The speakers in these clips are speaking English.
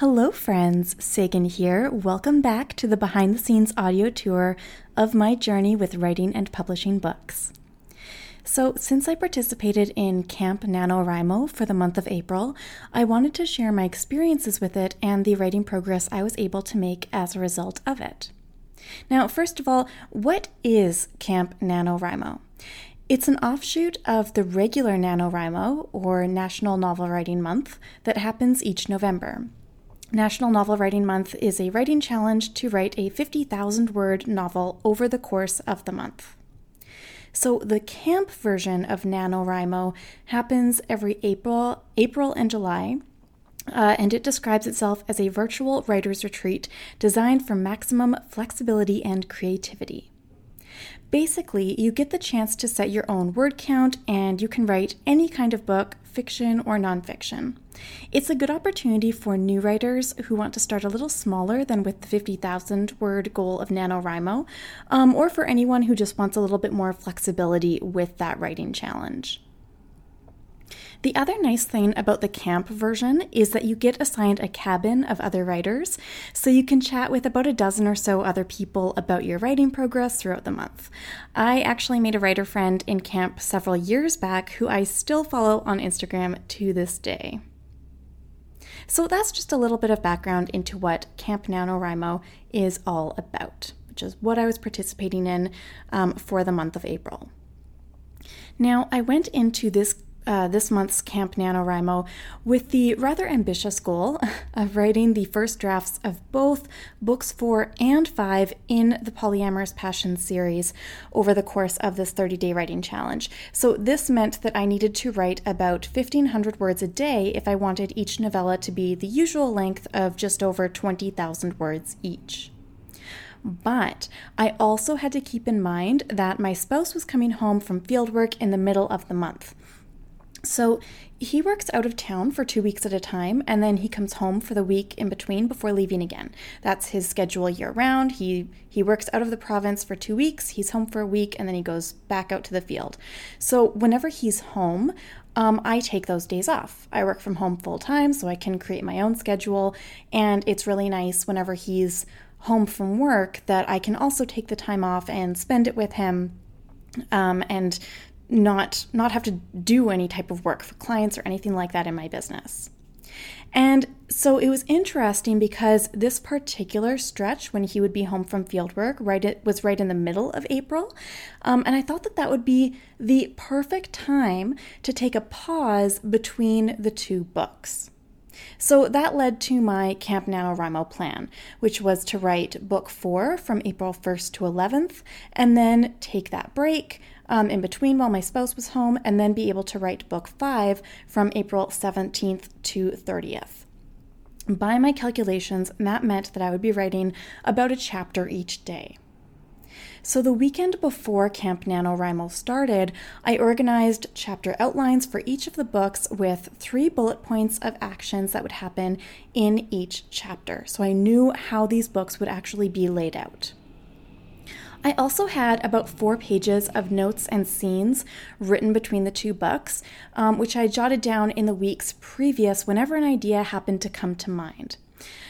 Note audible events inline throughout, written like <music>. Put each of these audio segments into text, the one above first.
Hello, friends. Sagan here. Welcome back to the behind the scenes audio tour of my journey with writing and publishing books. So, since I participated in Camp NaNoWriMo for the month of April, I wanted to share my experiences with it and the writing progress I was able to make as a result of it. Now, first of all, what is Camp NaNoWriMo? It's an offshoot of the regular NaNoWriMo, or National Novel Writing Month, that happens each November. National Novel Writing Month is a writing challenge to write a 50,000 word novel over the course of the month. So the camp version of NaNoWriMo happens every April, April and July, uh, and it describes itself as a virtual writer's retreat designed for maximum flexibility and creativity. Basically, you get the chance to set your own word count and you can write any kind of book, fiction or nonfiction. It's a good opportunity for new writers who want to start a little smaller than with the 50,000 word goal of NaNoWriMo, um, or for anyone who just wants a little bit more flexibility with that writing challenge. The other nice thing about the camp version is that you get assigned a cabin of other writers, so you can chat with about a dozen or so other people about your writing progress throughout the month. I actually made a writer friend in camp several years back who I still follow on Instagram to this day. So that's just a little bit of background into what Camp NaNoWriMo is all about, which is what I was participating in um, for the month of April. Now, I went into this uh, this month's Camp NaNoWriMo with the rather ambitious goal <laughs> of writing the first drafts of both books four and five in the Polyamorous Passion series over the course of this 30 day writing challenge. So, this meant that I needed to write about 1,500 words a day if I wanted each novella to be the usual length of just over 20,000 words each. But I also had to keep in mind that my spouse was coming home from fieldwork in the middle of the month. So he works out of town for two weeks at a time, and then he comes home for the week in between before leaving again. That's his schedule year round. He he works out of the province for two weeks. He's home for a week, and then he goes back out to the field. So whenever he's home, um, I take those days off. I work from home full time, so I can create my own schedule, and it's really nice whenever he's home from work that I can also take the time off and spend it with him um, and not not have to do any type of work for clients or anything like that in my business. And so it was interesting because this particular stretch when he would be home from fieldwork right it was right in the middle of April, um, and I thought that that would be the perfect time to take a pause between the two books. So that led to my Camp NaNoWriMo plan, which was to write book four from April 1st to 11th, and then take that break, um, in between while my spouse was home, and then be able to write book five from April 17th to 30th. By my calculations, that meant that I would be writing about a chapter each day. So, the weekend before Camp NaNoWriMo started, I organized chapter outlines for each of the books with three bullet points of actions that would happen in each chapter. So, I knew how these books would actually be laid out. I also had about four pages of notes and scenes written between the two books, um, which I jotted down in the weeks previous whenever an idea happened to come to mind.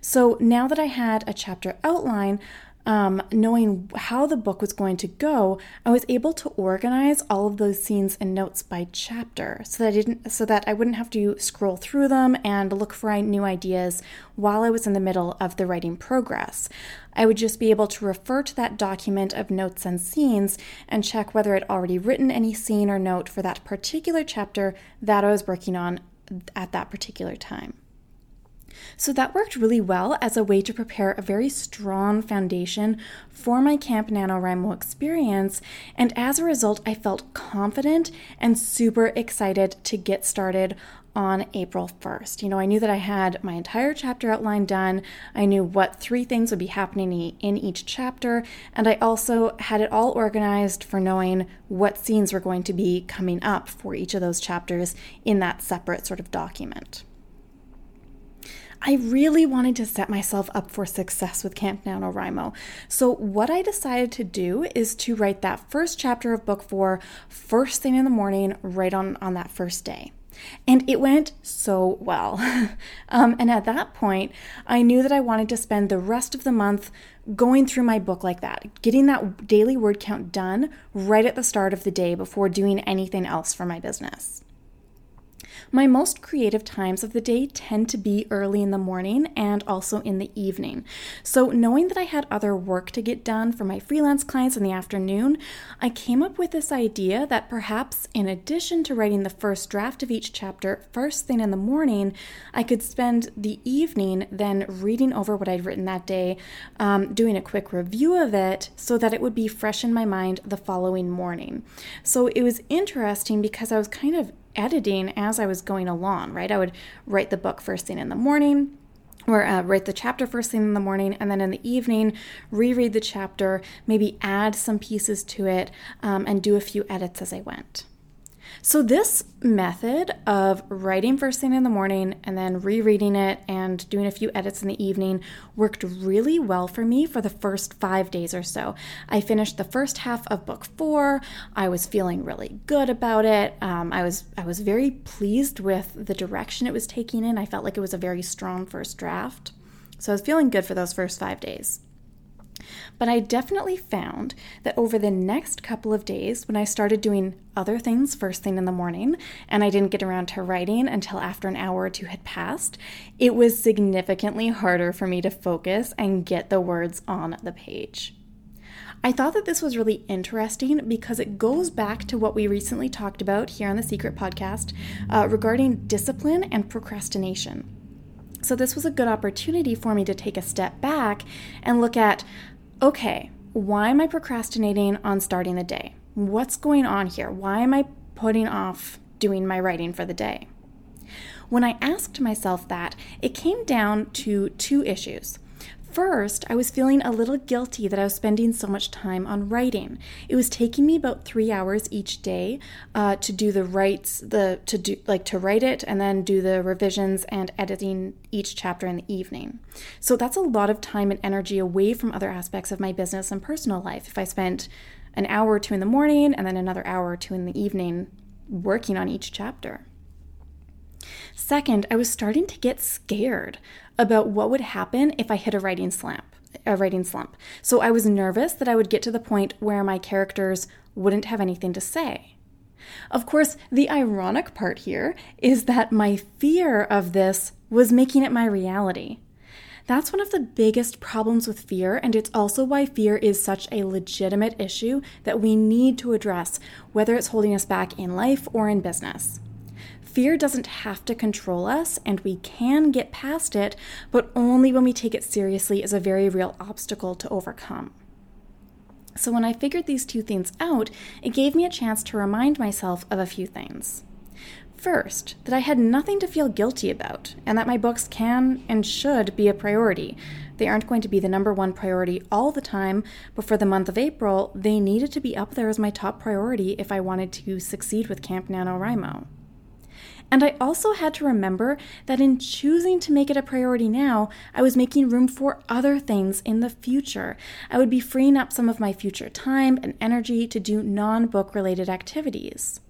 So now that I had a chapter outline, um, knowing how the book was going to go, I was able to organize all of those scenes and notes by chapter, so that I didn't, so that I wouldn't have to scroll through them and look for new ideas while I was in the middle of the writing progress. I would just be able to refer to that document of notes and scenes and check whether I'd already written any scene or note for that particular chapter that I was working on at that particular time. So that worked really well as a way to prepare a very strong foundation for my Camp NaNoWriMo experience. And as a result, I felt confident and super excited to get started on April 1st. You know, I knew that I had my entire chapter outline done. I knew what three things would be happening in each chapter, and I also had it all organized for knowing what scenes were going to be coming up for each of those chapters in that separate sort of document. I really wanted to set myself up for success with Camp NaNoWriMo. So, what I decided to do is to write that first chapter of book four first thing in the morning, right on, on that first day. And it went so well. <laughs> um, and at that point, I knew that I wanted to spend the rest of the month going through my book like that, getting that daily word count done right at the start of the day before doing anything else for my business. My most creative times of the day tend to be early in the morning and also in the evening. So, knowing that I had other work to get done for my freelance clients in the afternoon, I came up with this idea that perhaps in addition to writing the first draft of each chapter first thing in the morning, I could spend the evening then reading over what I'd written that day, um, doing a quick review of it so that it would be fresh in my mind the following morning. So, it was interesting because I was kind of editing as I was going along, right? I would write the book first thing in the morning, or uh, write the chapter first thing in the morning, and then in the evening, reread the chapter, maybe add some pieces to it, um, and do a few edits as I went. So, this method of writing first thing in the morning and then rereading it and doing a few edits in the evening worked really well for me for the first five days or so. I finished the first half of book four. I was feeling really good about it. Um, I was I was very pleased with the direction it was taking in. I felt like it was a very strong first draft. So I was feeling good for those first five days. But I definitely found that over the next couple of days, when I started doing other things first thing in the morning, and I didn't get around to writing until after an hour or two had passed, it was significantly harder for me to focus and get the words on the page. I thought that this was really interesting because it goes back to what we recently talked about here on the Secret Podcast uh, regarding discipline and procrastination. So, this was a good opportunity for me to take a step back and look at okay, why am I procrastinating on starting the day? What's going on here? Why am I putting off doing my writing for the day? When I asked myself that, it came down to two issues. First, I was feeling a little guilty that I was spending so much time on writing. It was taking me about three hours each day uh, to do the writes, the to do like to write it, and then do the revisions and editing each chapter in the evening. So that's a lot of time and energy away from other aspects of my business and personal life. If I spent an hour or two in the morning and then another hour or two in the evening working on each chapter. Second, I was starting to get scared about what would happen if I hit a writing slump. A writing slump. So I was nervous that I would get to the point where my characters wouldn't have anything to say. Of course, the ironic part here is that my fear of this was making it my reality. That's one of the biggest problems with fear, and it's also why fear is such a legitimate issue that we need to address, whether it's holding us back in life or in business. Fear doesn't have to control us, and we can get past it, but only when we take it seriously as a very real obstacle to overcome. So, when I figured these two things out, it gave me a chance to remind myself of a few things. First, that I had nothing to feel guilty about, and that my books can and should be a priority. They aren't going to be the number one priority all the time, but for the month of April, they needed to be up there as my top priority if I wanted to succeed with Camp NaNoWriMo. And I also had to remember that in choosing to make it a priority now, I was making room for other things in the future. I would be freeing up some of my future time and energy to do non book related activities.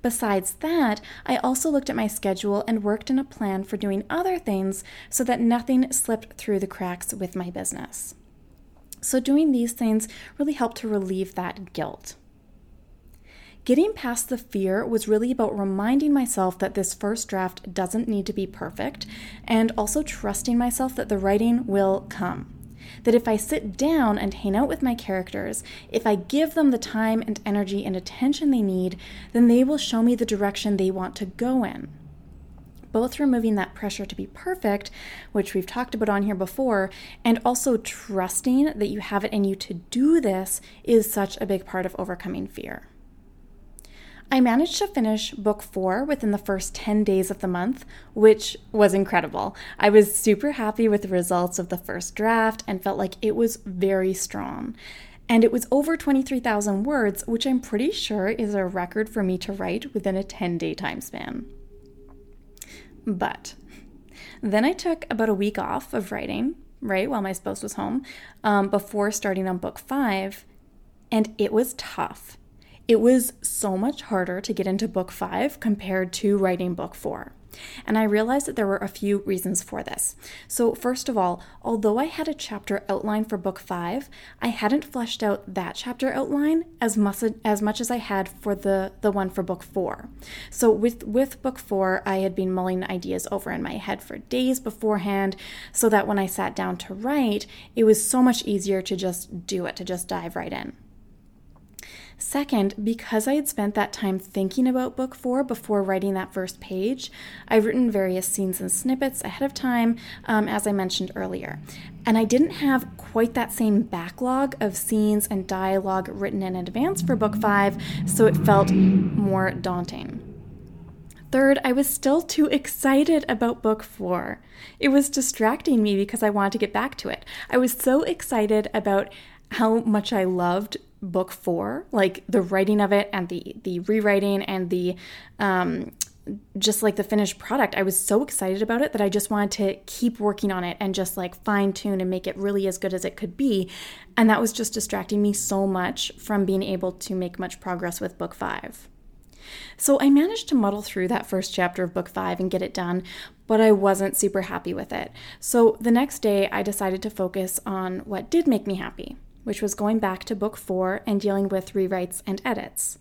Besides that, I also looked at my schedule and worked in a plan for doing other things so that nothing slipped through the cracks with my business. So, doing these things really helped to relieve that guilt. Getting past the fear was really about reminding myself that this first draft doesn't need to be perfect, and also trusting myself that the writing will come. That if I sit down and hang out with my characters, if I give them the time and energy and attention they need, then they will show me the direction they want to go in both removing that pressure to be perfect, which we've talked about on here before, and also trusting that you have it in you to do this is such a big part of overcoming fear. I managed to finish book four within the first 10 days of the month, which was incredible. I was super happy with the results of the first draft and felt like it was very strong. And it was over 23,000 words, which I'm pretty sure is a record for me to write within a 10 day time span. But then I took about a week off of writing, right, while my spouse was home, um, before starting on book five, and it was tough it was so much harder to get into book five compared to writing book four. And I realized that there were a few reasons for this. So, first of all, although I had a chapter outline for book five, I hadn't fleshed out that chapter outline as much as, much as I had for the, the one for book four. So, with, with book four, I had been mulling ideas over in my head for days beforehand, so that when I sat down to write, it was so much easier to just do it, to just dive right in. Second, because I had spent that time thinking about book four before writing that first page, I've written various scenes and snippets ahead of time, um, as I mentioned earlier. And I didn't have quite that same backlog of scenes and dialogue written in advance for book five, so it felt more daunting. Third, I was still too excited about book four. It was distracting me because I wanted to get back to it. I was so excited about how much I loved book four, like the writing of it and the the rewriting and the um, just like the finished product. I was so excited about it that I just wanted to keep working on it and just like fine tune and make it really as good as it could be. And that was just distracting me so much from being able to make much progress with book five. So I managed to muddle through that first chapter of book five and get it done, but I wasn't super happy with it. So the next day, I decided to focus on what did make me happy which was going back to book four and dealing with rewrites and edits.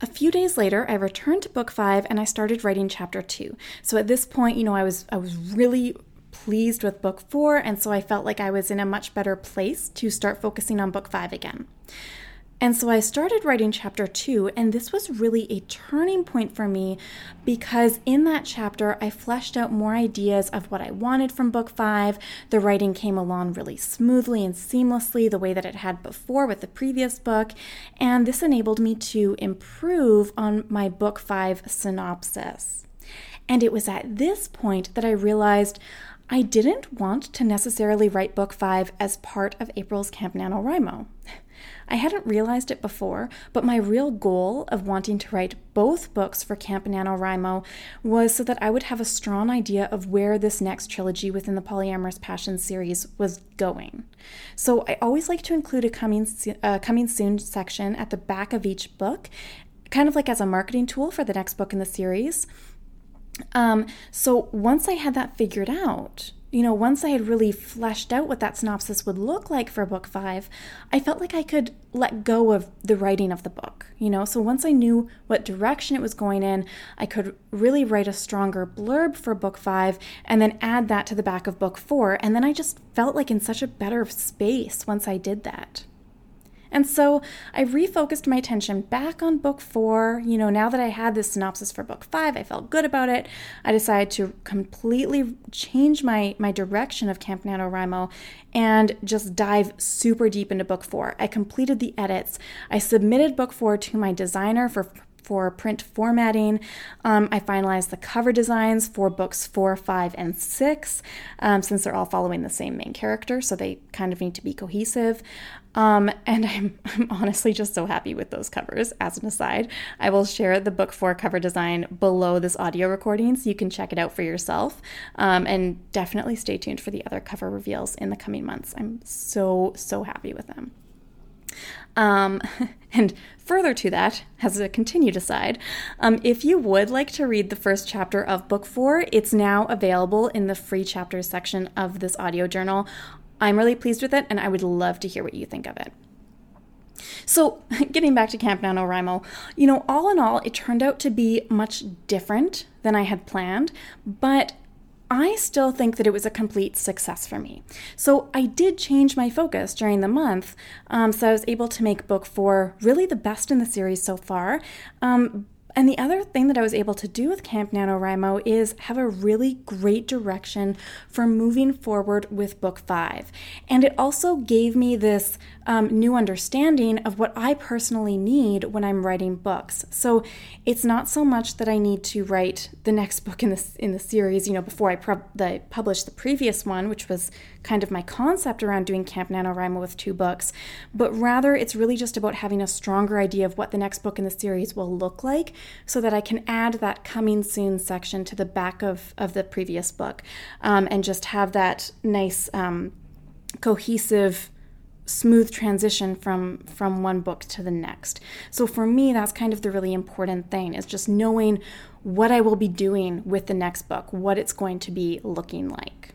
A few days later, I returned to book five and I started writing chapter two. So at this point, you know, I was I was really pleased with book four, and so I felt like I was in a much better place to start focusing on book five again. And so I started writing chapter two, and this was really a turning point for me because in that chapter I fleshed out more ideas of what I wanted from book five. The writing came along really smoothly and seamlessly, the way that it had before with the previous book, and this enabled me to improve on my book five synopsis. And it was at this point that I realized I didn't want to necessarily write book five as part of April's Camp NaNoWriMo. I hadn't realized it before, but my real goal of wanting to write both books for Camp NaNoWriMo was so that I would have a strong idea of where this next trilogy within the Polyamorous Passion series was going. So I always like to include a coming, coming soon section at the back of each book, kind of like as a marketing tool for the next book in the series. Um, so once I had that figured out, you know, once I had really fleshed out what that synopsis would look like for book five, I felt like I could let go of the writing of the book, you know. So once I knew what direction it was going in, I could really write a stronger blurb for book five and then add that to the back of book four. And then I just felt like in such a better space once I did that. And so I refocused my attention back on book four. You know, now that I had this synopsis for book five, I felt good about it. I decided to completely change my, my direction of Camp NaNoWriMo and just dive super deep into book four. I completed the edits. I submitted book four to my designer for for print formatting. Um, I finalized the cover designs for books four, five, and six, um, since they're all following the same main character, so they kind of need to be cohesive. Um, and I'm, <laughs> I'm honestly just so happy with those covers. As an aside, I will share the book four cover design below this audio recording so you can check it out for yourself. Um, and definitely stay tuned for the other cover reveals in the coming months. I'm so, so happy with them. Um, <laughs> and further to that, as a continued aside, um, if you would like to read the first chapter of Book 4, it's now available in the free chapters section of this audio journal. I'm really pleased with it, and I would love to hear what you think of it. So, <laughs> getting back to Camp NaNoWriMo, you know, all in all, it turned out to be much different than I had planned, but I still think that it was a complete success for me. So I did change my focus during the month, um, so I was able to make book four really the best in the series so far. Um, and the other thing that I was able to do with Camp NaNoWriMo is have a really great direction for moving forward with book five. And it also gave me this um, new understanding of what I personally need when I'm writing books. So it's not so much that I need to write the next <laughs> book in the, in the series, you know, before I pro- the, publish the previous one, which was kind of my concept around doing Camp NaNoWriMo with two books, but rather it's really just about having a stronger idea of what the next book in the series will look like so that I can add that coming soon section to the back of, of the previous book um, and just have that nice um, cohesive smooth transition from from one book to the next. So for me that's kind of the really important thing is just knowing what I will be doing with the next book, what it's going to be looking like.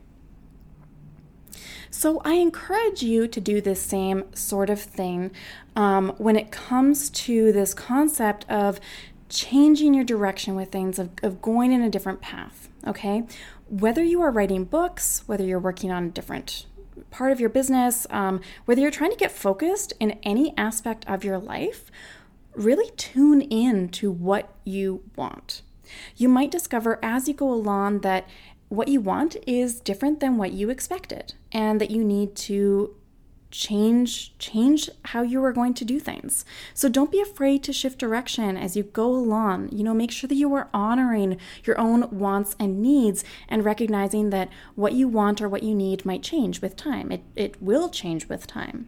So I encourage you to do this same sort of thing um, when it comes to this concept of changing your direction with things, of, of going in a different path, okay? Whether you are writing books, whether you're working on a different part of your business, um, whether you're trying to get focused in any aspect of your life, really tune in to what you want. You might discover as you go along that what you want is different than what you expected and that you need to change change how you are going to do things. So don't be afraid to shift direction as you go along. You know, make sure that you are honoring your own wants and needs and recognizing that what you want or what you need might change with time. It it will change with time.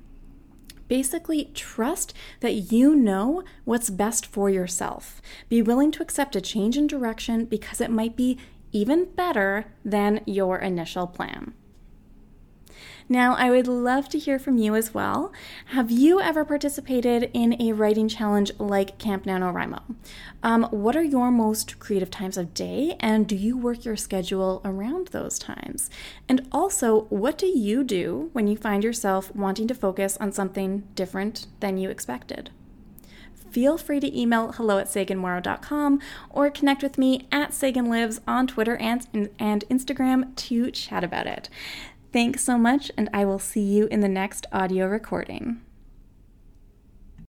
Basically, trust that you know what's best for yourself. Be willing to accept a change in direction because it might be even better than your initial plan. Now, I would love to hear from you as well. Have you ever participated in a writing challenge like Camp NaNoWriMo? Um, what are your most creative times of day, and do you work your schedule around those times? And also, what do you do when you find yourself wanting to focus on something different than you expected? feel free to email hello at saganmorrow.com or connect with me at saganlives on Twitter and, and Instagram to chat about it. Thanks so much, and I will see you in the next audio recording.